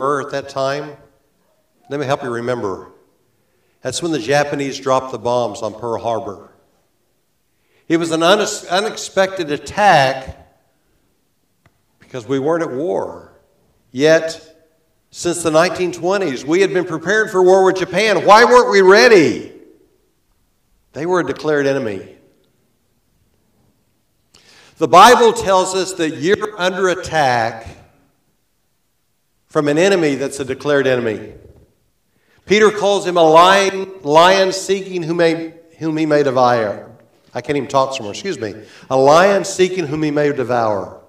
were at that time? Let me help you remember. That's when the Japanese dropped the bombs on Pearl Harbor. It was an unexpected attack because we weren't at war. Yet, since the 1920s, we had been prepared for war with Japan. Why weren't we ready? They were a declared enemy. The Bible tells us that you're under attack from an enemy that's a declared enemy. Peter calls him a lion, lion seeking whom, may, whom he may devour. I can't even talk somewhere, excuse me. A lion seeking whom he may devour.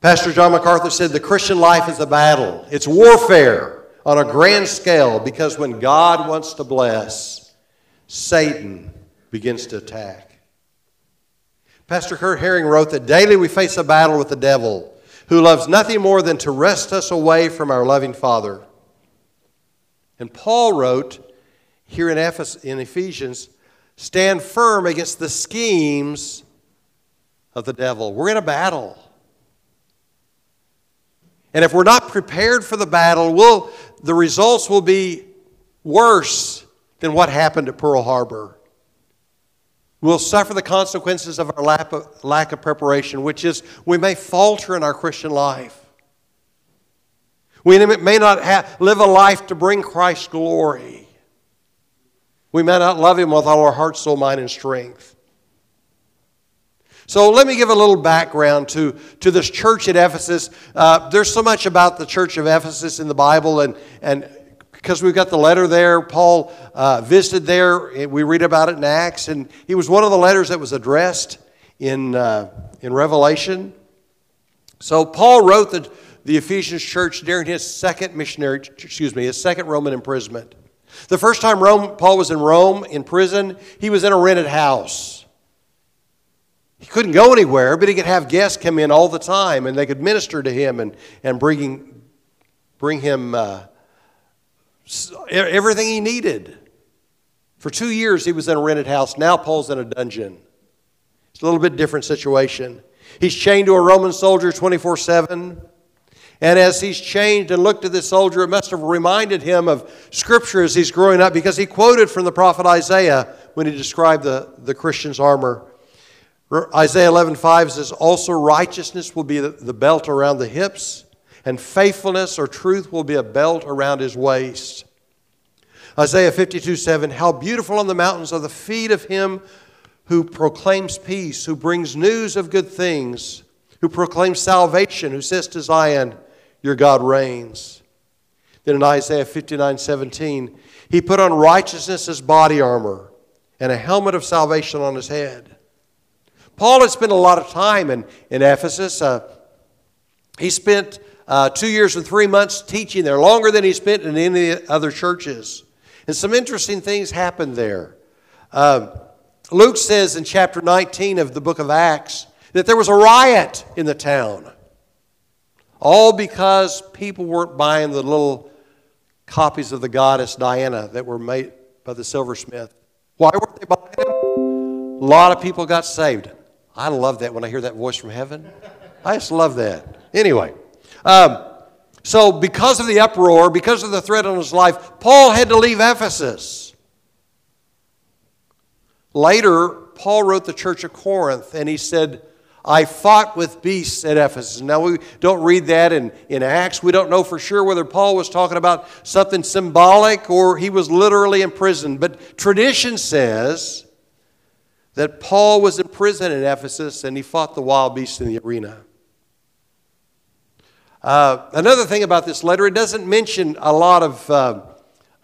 Pastor John MacArthur said the Christian life is a battle, it's warfare on a grand scale because when God wants to bless, Satan begins to attack. Pastor Kurt Herring wrote that daily we face a battle with the devil, who loves nothing more than to wrest us away from our loving Father. And Paul wrote here in, Ephesians stand firm against the schemes of the devil. We're in a battle. And if we're not prepared for the battle, we'll, the results will be worse than what happened at Pearl Harbor. We'll suffer the consequences of our lack of, lack of preparation, which is we may falter in our Christian life. We may not have, live a life to bring Christ glory. We may not love Him with all our heart, soul, mind, and strength. So let me give a little background to, to this church at Ephesus. Uh, there's so much about the church of Ephesus in the Bible, and, and because we've got the letter there, Paul uh, visited there. We read about it in Acts, and he was one of the letters that was addressed in, uh, in Revelation. So Paul wrote the, the Ephesians church during his second missionary, excuse me, his second Roman imprisonment. The first time Rome, Paul was in Rome in prison, he was in a rented house. He couldn't go anywhere, but he could have guests come in all the time, and they could minister to him and, and bring, bring him uh, everything he needed. For two years, he was in a rented house. Now, Paul's in a dungeon. It's a little bit different situation. He's chained to a Roman soldier 24 7. And as he's changed and looked at this soldier, it must have reminded him of Scripture as he's growing up because he quoted from the prophet Isaiah when he described the, the Christian's armor. Isaiah 11:5 says, Also righteousness will be the belt around the hips, and faithfulness or truth will be a belt around his waist. Isaiah 52 7, How beautiful on the mountains are the feet of him who proclaims peace, who brings news of good things, who proclaims salvation, who says to Zion, your God reigns. Then in Isaiah 59 17, he put on righteousness as body armor and a helmet of salvation on his head. Paul had spent a lot of time in, in Ephesus. Uh, he spent uh, two years and three months teaching there, longer than he spent in any other churches. And some interesting things happened there. Uh, Luke says in chapter 19 of the book of Acts that there was a riot in the town. All because people weren't buying the little copies of the goddess Diana that were made by the silversmith. Why weren't they buying them? A lot of people got saved. I love that when I hear that voice from heaven. I just love that. Anyway, um, so because of the uproar, because of the threat on his life, Paul had to leave Ephesus. Later, Paul wrote the church of Corinth and he said, I fought with beasts at Ephesus. Now, we don't read that in, in Acts. We don't know for sure whether Paul was talking about something symbolic or he was literally in prison. But tradition says that Paul was in prison in Ephesus and he fought the wild beasts in the arena. Uh, another thing about this letter, it doesn't mention a lot of uh,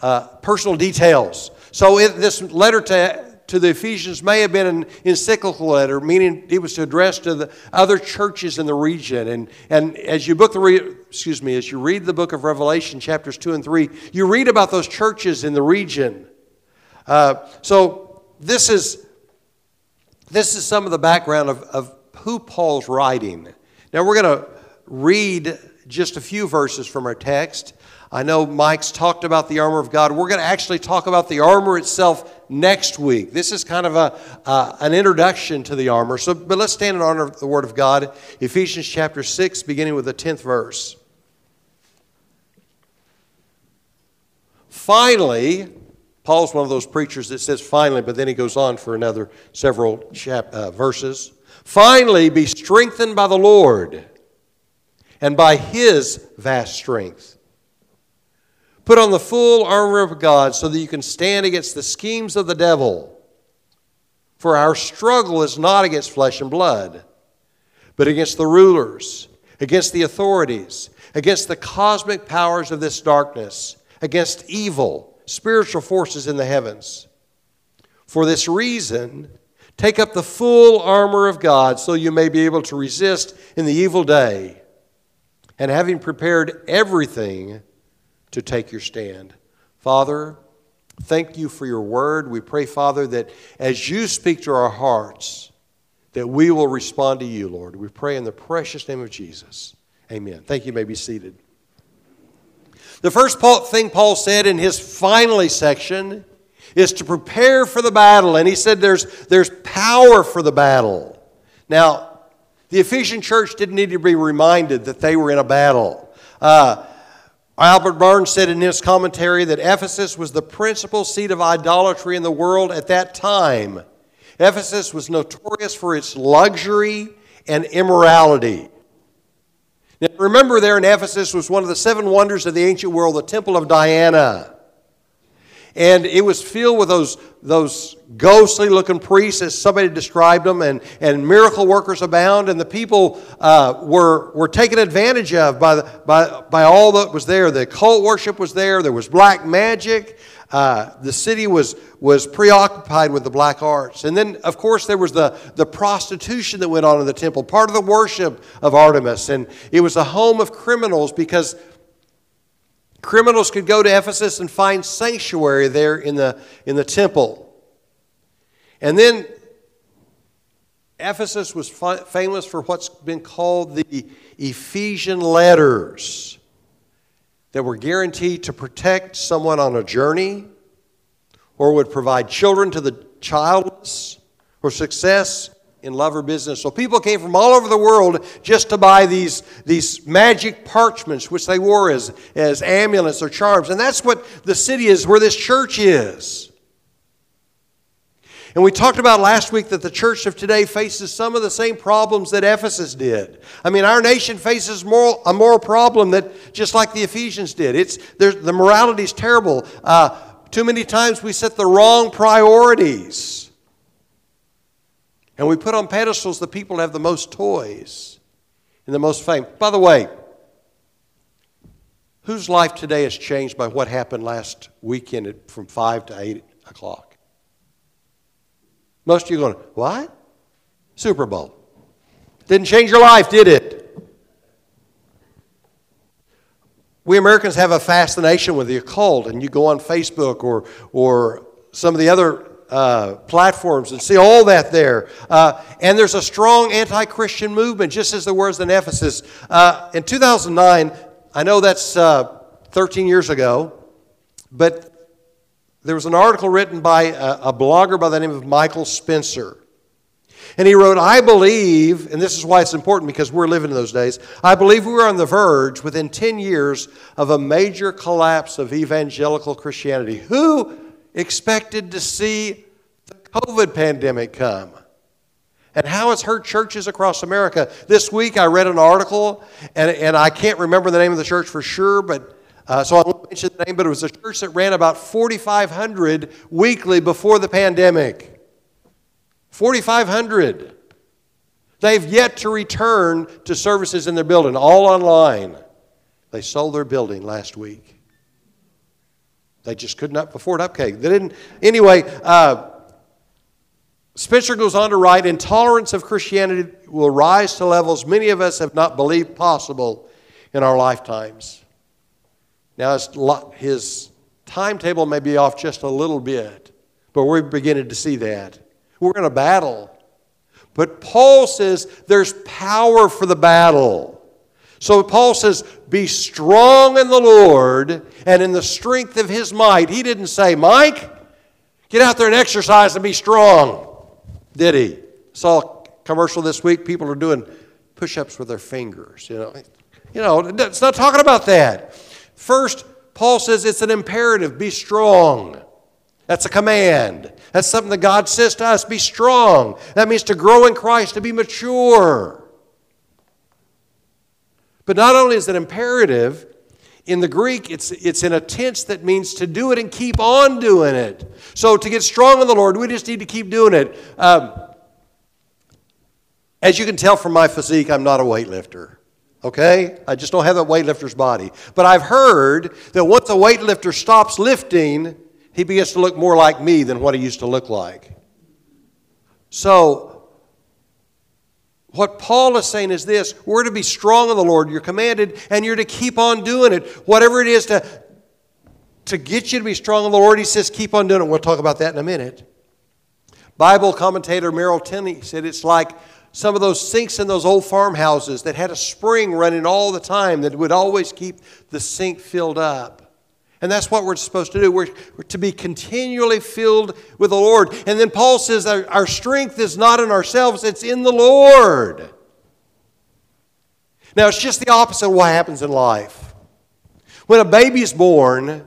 uh, personal details. So, it, this letter to to the Ephesians may have been an encyclical letter, meaning it was to address to the other churches in the region. And, and as you book the re- excuse me, as you read the book of Revelation, chapters two and three, you read about those churches in the region. Uh, so this is this is some of the background of, of who Paul's writing. Now we're going to read just a few verses from our text. I know Mike's talked about the armor of God. We're going to actually talk about the armor itself next week. This is kind of a, uh, an introduction to the armor. So, but let's stand in honor of the Word of God. Ephesians chapter 6, beginning with the 10th verse. Finally, Paul's one of those preachers that says finally, but then he goes on for another several chap, uh, verses. Finally, be strengthened by the Lord and by his vast strength. Put on the full armor of God so that you can stand against the schemes of the devil. For our struggle is not against flesh and blood, but against the rulers, against the authorities, against the cosmic powers of this darkness, against evil, spiritual forces in the heavens. For this reason, take up the full armor of God so you may be able to resist in the evil day and having prepared everything to take your stand. Father, thank you for your word. We pray, Father, that as you speak to our hearts, that we will respond to you, Lord. We pray in the precious name of Jesus. Amen. Thank you. you may be seated. The first thing Paul said in his finally section is to prepare for the battle. And he said there's, there's power for the battle. Now, the Ephesian church didn't need to be reminded that they were in a battle. Uh, Albert Barnes said in his commentary that Ephesus was the principal seat of idolatry in the world at that time. Ephesus was notorious for its luxury and immorality. Now, remember, there in Ephesus was one of the seven wonders of the ancient world, the Temple of Diana. And it was filled with those, those ghostly looking priests, as somebody described them, and, and miracle workers abound. And the people uh, were, were taken advantage of by, the, by, by all that was there. The cult worship was there, there was black magic. Uh, the city was, was preoccupied with the black arts. And then, of course, there was the, the prostitution that went on in the temple, part of the worship of Artemis. And it was a home of criminals because Criminals could go to Ephesus and find sanctuary there in the, in the temple. And then Ephesus was famous for what's been called the Ephesian letters that were guaranteed to protect someone on a journey or would provide children to the childless or success in love or business. So people came from all over the world just to buy these, these magic parchments, which they wore as, as amulets or charms. And that's what the city is, where this church is. And we talked about last week that the church of today faces some of the same problems that Ephesus did. I mean, our nation faces moral, a moral problem that just like the Ephesians did. It's, the morality is terrible. Uh, too many times we set the wrong priorities. And we put on pedestals the people that have the most toys and the most fame. By the way, whose life today is changed by what happened last weekend from 5 to 8 o'clock? Most of you are going, what? Super Bowl. Didn't change your life, did it? We Americans have a fascination with the occult, and you go on Facebook or, or some of the other uh, platforms and see all that there. Uh, and there's a strong anti Christian movement, just as there was in Ephesus. Uh, in 2009, I know that's uh, 13 years ago, but there was an article written by a, a blogger by the name of Michael Spencer. And he wrote, I believe, and this is why it's important because we're living in those days, I believe we're on the verge within 10 years of a major collapse of evangelical Christianity. Who expected to see the COVID pandemic come and how it's hurt churches across America. This week I read an article, and, and I can't remember the name of the church for sure, but uh, so I won't mention the name, but it was a church that ran about 4,500 weekly before the pandemic. 4,500. They've yet to return to services in their building, all online. They sold their building last week. They just could not afford upcake. They didn't. Anyway, uh, Spencer goes on to write Intolerance of Christianity will rise to levels many of us have not believed possible in our lifetimes. Now, his timetable may be off just a little bit, but we're beginning to see that. We're in a battle. But Paul says there's power for the battle. So Paul says, Be strong in the Lord and in the strength of his might. He didn't say, Mike, get out there and exercise and be strong, did he? Saw a commercial this week, people are doing push ups with their fingers. You know, you know, it's not talking about that. First, Paul says it's an imperative be strong. That's a command. That's something that God says to us be strong. That means to grow in Christ, to be mature. But not only is it imperative, in the Greek, it's, it's in a tense that means to do it and keep on doing it. So to get strong in the Lord, we just need to keep doing it. Um, as you can tell from my physique, I'm not a weightlifter. Okay? I just don't have that weightlifter's body. But I've heard that once a weightlifter stops lifting, he begins to look more like me than what he used to look like. So, what Paul is saying is this we're to be strong in the Lord. You're commanded, and you're to keep on doing it. Whatever it is to, to get you to be strong in the Lord, he says, keep on doing it. We'll talk about that in a minute. Bible commentator Merrill Tenney said it's like some of those sinks in those old farmhouses that had a spring running all the time that would always keep the sink filled up. And that's what we're supposed to do. We're, we're, to be continually filled with the Lord. And then Paul says our, our strength is not in ourselves, it's in the Lord. Now, it's just the opposite of what happens in life. When a baby's born,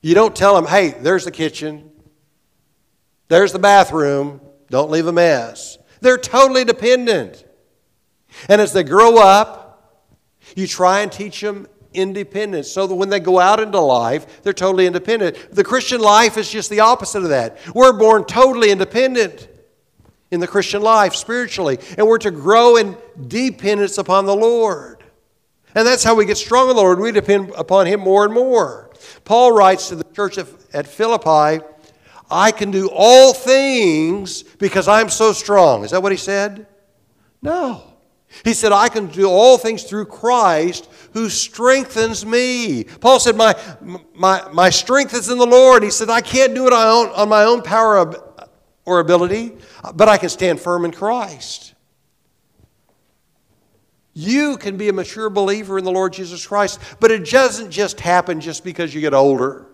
you don't tell them, hey, there's the kitchen, there's the bathroom, don't leave a mess. They're totally dependent. And as they grow up, you try and teach them independence so that when they go out into life, they're totally independent. The Christian life is just the opposite of that. We're born totally independent in the Christian life spiritually, and we're to grow in dependence upon the Lord. And that's how we get strong in the Lord. We depend upon Him more and more. Paul writes to the church at Philippi, I can do all things because I'm so strong. Is that what he said? No. He said, I can do all things through Christ who strengthens me. Paul said, My, my, my strength is in the Lord. He said, I can't do it on my own power or ability, but I can stand firm in Christ. You can be a mature believer in the Lord Jesus Christ, but it doesn't just happen just because you get older.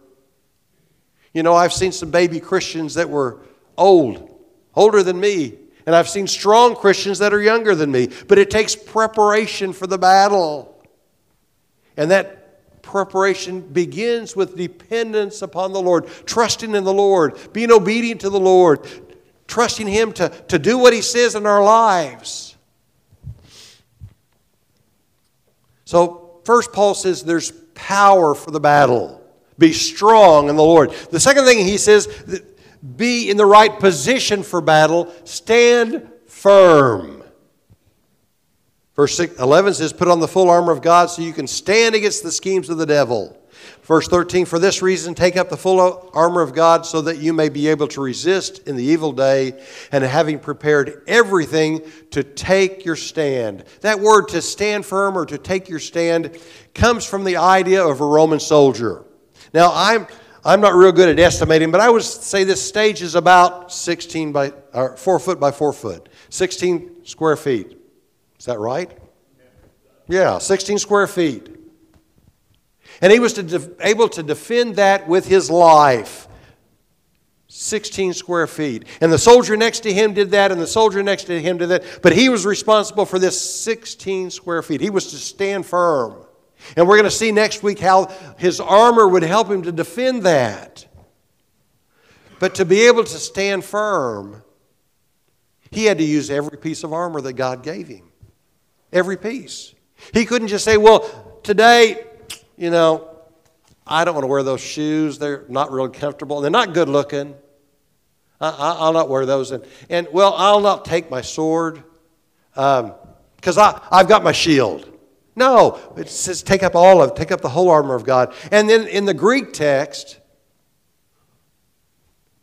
You know, I've seen some baby Christians that were old, older than me, and I've seen strong Christians that are younger than me, but it takes preparation for the battle. And that preparation begins with dependence upon the Lord, trusting in the Lord, being obedient to the Lord, trusting Him to, to do what He says in our lives. So, first, Paul says there's power for the battle. Be strong in the Lord. The second thing he says, be in the right position for battle, stand firm. Verse 11 says, Put on the full armor of God so you can stand against the schemes of the devil. Verse 13, For this reason, take up the full armor of God so that you may be able to resist in the evil day, and having prepared everything to take your stand. That word to stand firm or to take your stand comes from the idea of a Roman soldier. Now, I'm, I'm not real good at estimating, but I would say this stage is about 16 by, or 4 foot by 4 foot, 16 square feet. Is that right? Yeah, 16 square feet. And he was to able to defend that with his life. 16 square feet. And the soldier next to him did that, and the soldier next to him did that. But he was responsible for this 16 square feet. He was to stand firm. And we're going to see next week how his armor would help him to defend that. But to be able to stand firm, he had to use every piece of armor that God gave him. Every piece. He couldn't just say, well, today, you know, I don't want to wear those shoes. They're not really comfortable. They're not good looking. I, will not wear those. And, and, well, I'll not take my sword because um, I've got my shield. No, it says take up all of take up the whole armor of God. And then in the Greek text,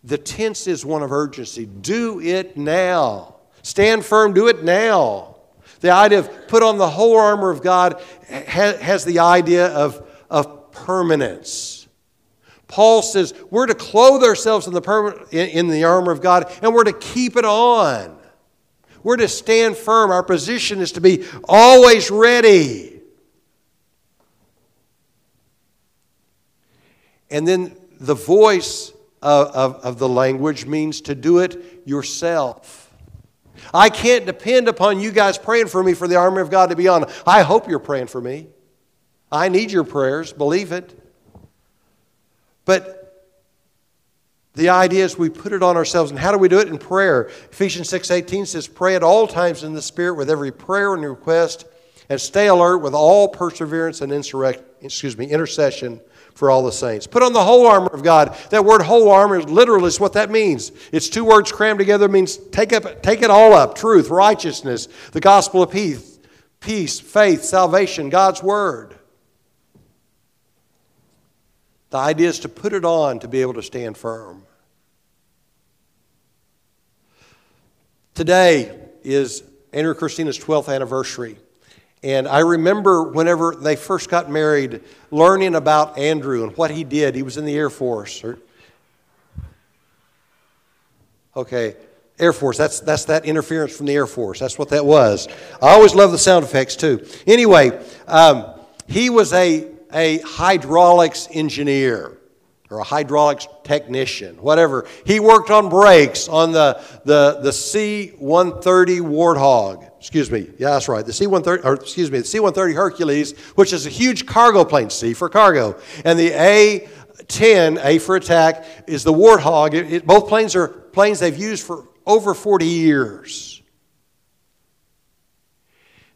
the tense is one of urgency. Do it now. Stand firm, do it now. The idea of put on the whole armor of God has the idea of, of permanence. Paul says we're to clothe ourselves in the, in the armor of God and we're to keep it on. We're to stand firm. Our position is to be always ready. And then the voice of, of, of, the language means to do it yourself. I can't depend upon you guys praying for me for the armor of God to be on. I hope you're praying for me. I need your prayers, believe it. But the idea is we put it on ourselves. And how do we do it? In prayer. Ephesians 6.18 says, Pray at all times in the Spirit with every prayer and request, and stay alert with all perseverance and insurrect, excuse me, intercession for all the saints. Put on the whole armor of God. That word whole armor literally is what that means. It's two words crammed together, means take, up, take it all up truth, righteousness, the gospel of peace, peace, faith, salvation, God's word. The idea is to put it on to be able to stand firm. Today is Andrew Christina's 12th anniversary. And I remember whenever they first got married, learning about Andrew and what he did. He was in the Air Force. Okay, Air Force. That's, that's that interference from the Air Force. That's what that was. I always love the sound effects too. Anyway, um, he was a, a hydraulics engineer or a hydraulics technician, whatever. He worked on brakes on the, the, the C 130 Warthog. Excuse me. Yeah, that's right. The C 130, or excuse me, the C 130 Hercules, which is a huge cargo plane, C for cargo. And the A 10, A for attack, is the Warthog. It, it, both planes are planes they've used for over 40 years.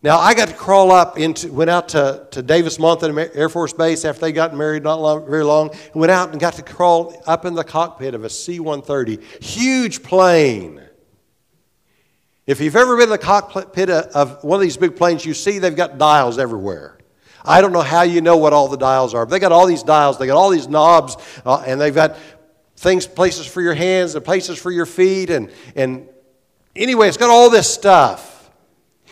Now, I got to crawl up into, went out to, to Davis Monthan Air Force Base after they got married not long, very long, and went out and got to crawl up in the cockpit of a C 130. Huge plane. If you've ever been in the cockpit of one of these big planes, you see they've got dials everywhere. I don't know how you know what all the dials are, but they got all these dials, they got all these knobs, uh, and they've got things, places for your hands and places for your feet, and, and anyway, it's got all this stuff.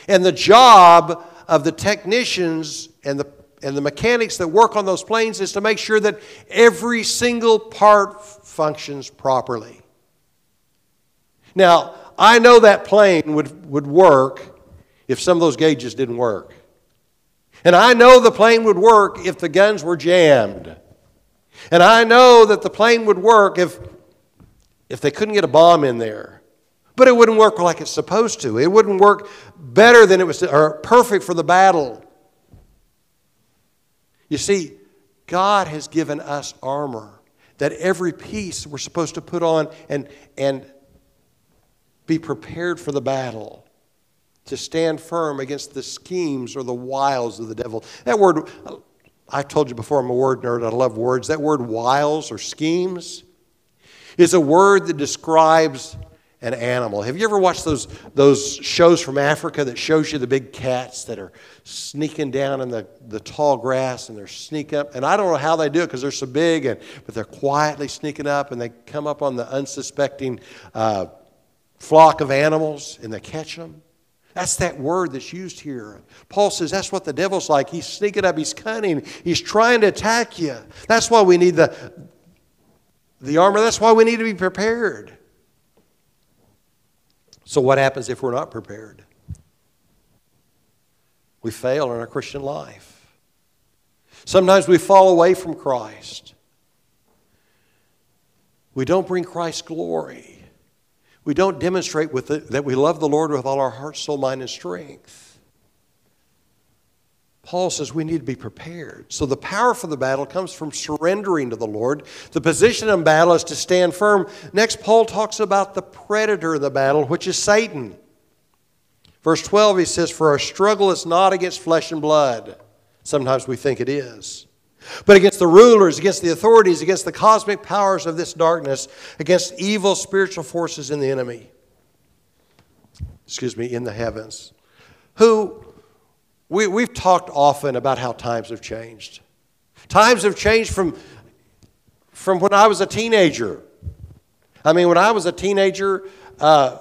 And the job of the technicians and the, and the mechanics that work on those planes is to make sure that every single part functions properly. Now, I know that plane would, would work if some of those gauges didn't work. And I know the plane would work if the guns were jammed. And I know that the plane would work if, if they couldn't get a bomb in there but it wouldn't work like it's supposed to. It wouldn't work better than it was, or perfect for the battle. You see, God has given us armor that every piece we're supposed to put on and, and be prepared for the battle, to stand firm against the schemes or the wiles of the devil. That word, I told you before, I'm a word nerd, I love words. That word wiles or schemes is a word that describes an animal. Have you ever watched those, those shows from Africa that shows you the big cats that are sneaking down in the, the tall grass and they're sneaking up? And I don't know how they do it because they're so big, and, but they're quietly sneaking up and they come up on the unsuspecting uh, flock of animals and they catch them. That's that word that's used here. Paul says that's what the devil's like. He's sneaking up, he's cunning, he's trying to attack you. That's why we need the, the armor, that's why we need to be prepared. So, what happens if we're not prepared? We fail in our Christian life. Sometimes we fall away from Christ. We don't bring Christ glory. We don't demonstrate with it that we love the Lord with all our heart, soul, mind, and strength. Paul says we need to be prepared. So the power for the battle comes from surrendering to the Lord. The position in battle is to stand firm. Next, Paul talks about the predator of the battle, which is Satan. Verse 12, he says, For our struggle is not against flesh and blood. Sometimes we think it is. But against the rulers, against the authorities, against the cosmic powers of this darkness, against evil spiritual forces in the enemy. Excuse me, in the heavens. Who we, we've talked often about how times have changed. Times have changed from, from when I was a teenager. I mean, when I was a teenager, uh,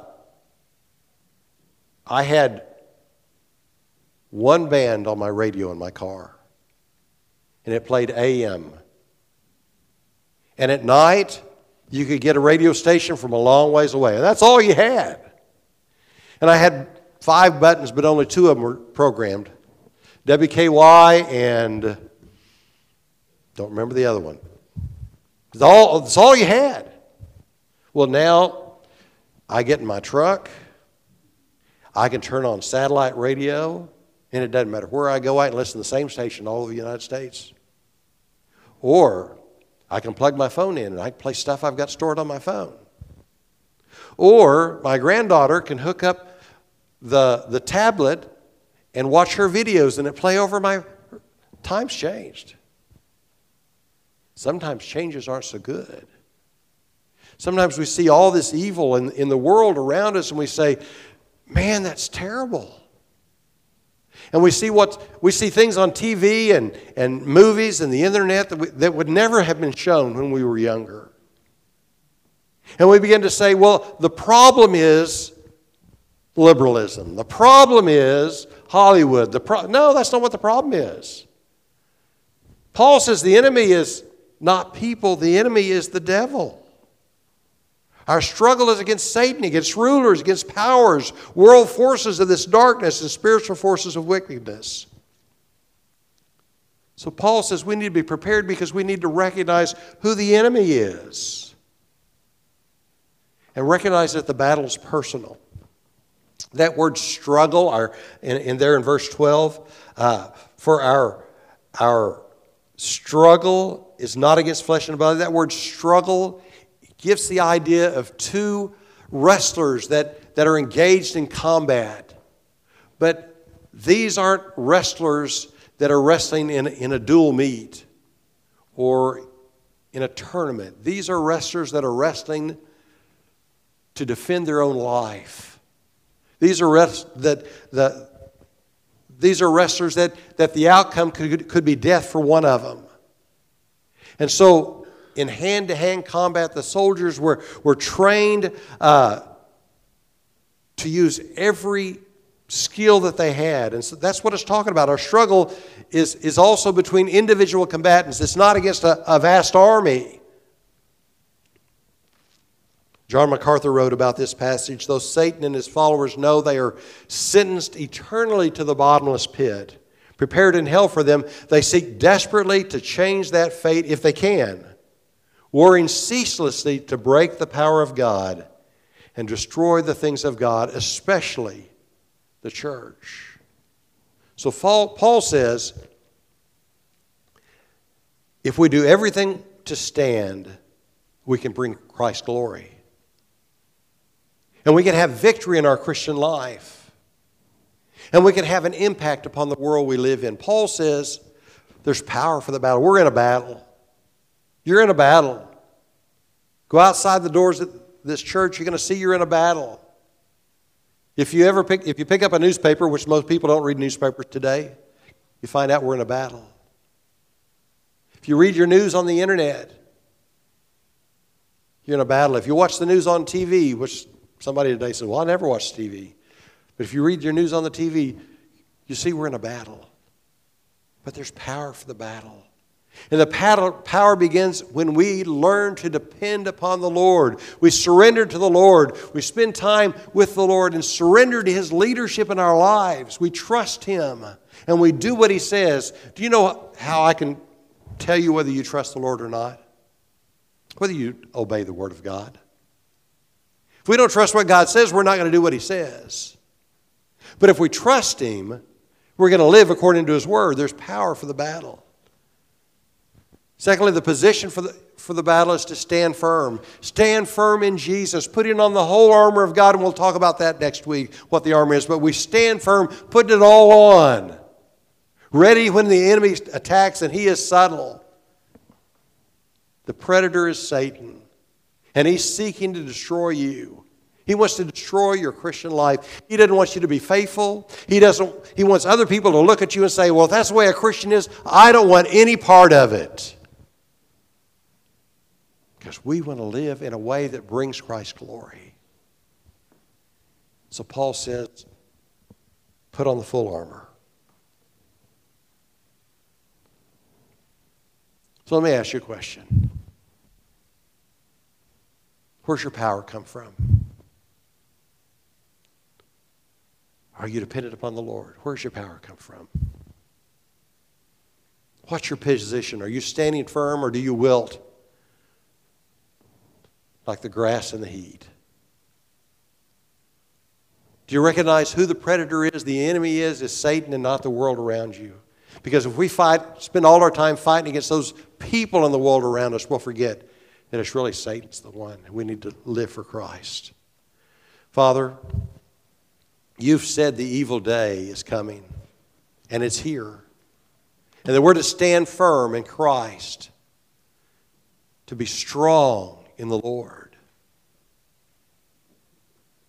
I had one band on my radio in my car, and it played AM. And at night, you could get a radio station from a long ways away, and that's all you had. And I had five buttons, but only two of them were programmed. WKY and don't remember the other one. It's all, it's all you had. Well, now I get in my truck. I can turn on satellite radio. And it doesn't matter where I go, I can listen to the same station all over the United States. Or I can plug my phone in and I can play stuff I've got stored on my phone. Or my granddaughter can hook up the, the tablet and watch her videos and it play over my times changed. Sometimes changes aren't so good. Sometimes we see all this evil in, in the world around us and we say, man, that's terrible. And we see what we see things on TV and, and movies and the internet that, we, that would never have been shown when we were younger. And we begin to say, well, the problem is liberalism. The problem is Hollywood. The pro- no, that's not what the problem is. Paul says the enemy is not people, the enemy is the devil. Our struggle is against Satan, against rulers, against powers, world forces of this darkness, and spiritual forces of wickedness. So Paul says we need to be prepared because we need to recognize who the enemy is and recognize that the battle is personal. That word struggle, our, in, in there in verse 12, uh, for our, our struggle is not against flesh and blood. That word struggle gives the idea of two wrestlers that, that are engaged in combat. But these aren't wrestlers that are wrestling in, in a dual meet or in a tournament. These are wrestlers that are wrestling to defend their own life. These are rest, that the, these are wrestlers that, that the outcome could, could be death for one of them. And so in hand to hand combat. The soldiers were, were trained uh, to use every skill that they had. And so that's what it's talking about. Our struggle is, is also between individual combatants, it's not against a, a vast army. John MacArthur wrote about this passage though Satan and his followers know they are sentenced eternally to the bottomless pit, prepared in hell for them, they seek desperately to change that fate if they can warring ceaselessly to break the power of God and destroy the things of God, especially the church. So Paul says if we do everything to stand, we can bring Christ glory. And we can have victory in our Christian life. And we can have an impact upon the world we live in. Paul says there's power for the battle. We're in a battle. You're in a battle. Go outside the doors of this church, you're going to see you're in a battle. If you ever pick, if you pick up a newspaper, which most people don't read newspapers today, you find out we're in a battle. If you read your news on the internet, you're in a battle. If you watch the news on TV, which somebody today said, Well, I never watch TV. But if you read your news on the TV, you see we're in a battle. But there's power for the battle. And the power begins when we learn to depend upon the Lord. We surrender to the Lord. We spend time with the Lord and surrender to His leadership in our lives. We trust Him and we do what He says. Do you know how I can tell you whether you trust the Lord or not? Whether you obey the Word of God. If we don't trust what God says, we're not going to do what He says. But if we trust Him, we're going to live according to His Word. There's power for the battle. Secondly, the position for the, for the battle is to stand firm. Stand firm in Jesus, putting on the whole armor of God, and we'll talk about that next week, what the armor is. But we stand firm, putting it all on, ready when the enemy attacks, and he is subtle. The predator is Satan, and he's seeking to destroy you. He wants to destroy your Christian life. He doesn't want you to be faithful. He doesn't he wants other people to look at you and say, "Well, if that's the way a Christian is, I don't want any part of it." because we want to live in a way that brings Christ glory. So Paul says, put on the full armor. So let me ask you a question. Where's your power come from? Are you dependent upon the Lord? Where's your power come from? What's your position? Are you standing firm or do you wilt? like the grass in the heat. Do you recognize who the predator is? The enemy is, is Satan and not the world around you. Because if we fight, spend all our time fighting against those people in the world around us, we'll forget that it's really Satan's the one. We need to live for Christ. Father, you've said the evil day is coming, and it's here. And that we're to stand firm in Christ, to be strong in the Lord.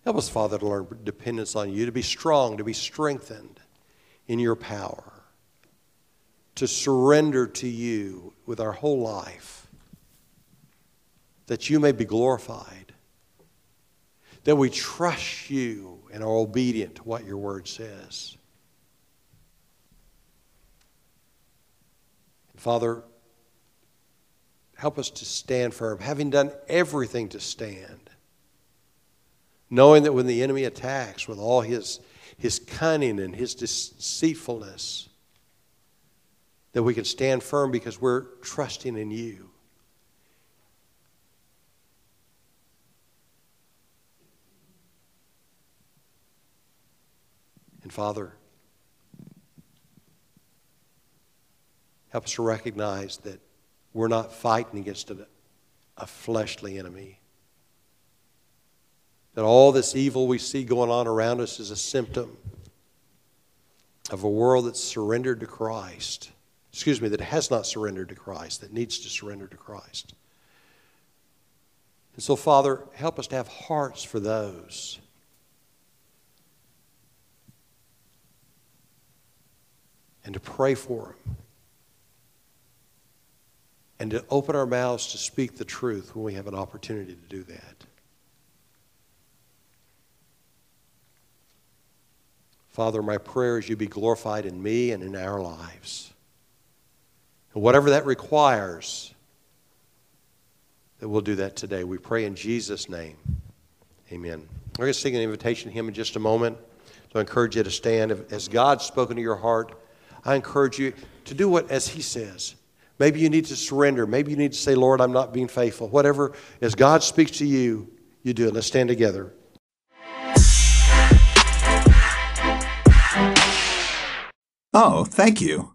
Help us, Father, to learn dependence on you, to be strong, to be strengthened in your power, to surrender to you with our whole life, that you may be glorified, that we trust you and are obedient to what your word says. Father, help us to stand firm, having done everything to stand knowing that when the enemy attacks with all his, his cunning and his deceitfulness, that we can stand firm because we're trusting in you. And Father, help us to recognize that we're not fighting against a, a fleshly enemy that all this evil we see going on around us is a symptom of a world that's surrendered to Christ. Excuse me, that has not surrendered to Christ, that needs to surrender to Christ. And so, Father, help us to have hearts for those. And to pray for them. And to open our mouths to speak the truth when we have an opportunity to do that. Father, my prayer is you be glorified in me and in our lives. And whatever that requires, that we'll do that today. We pray in Jesus' name. Amen. We're going to sing an invitation hymn in just a moment. So I encourage you to stand. As God's spoken to your heart, I encourage you to do what as He says. Maybe you need to surrender. Maybe you need to say, Lord, I'm not being faithful. Whatever, as God speaks to you, you do it. Let's stand together. Oh, thank you.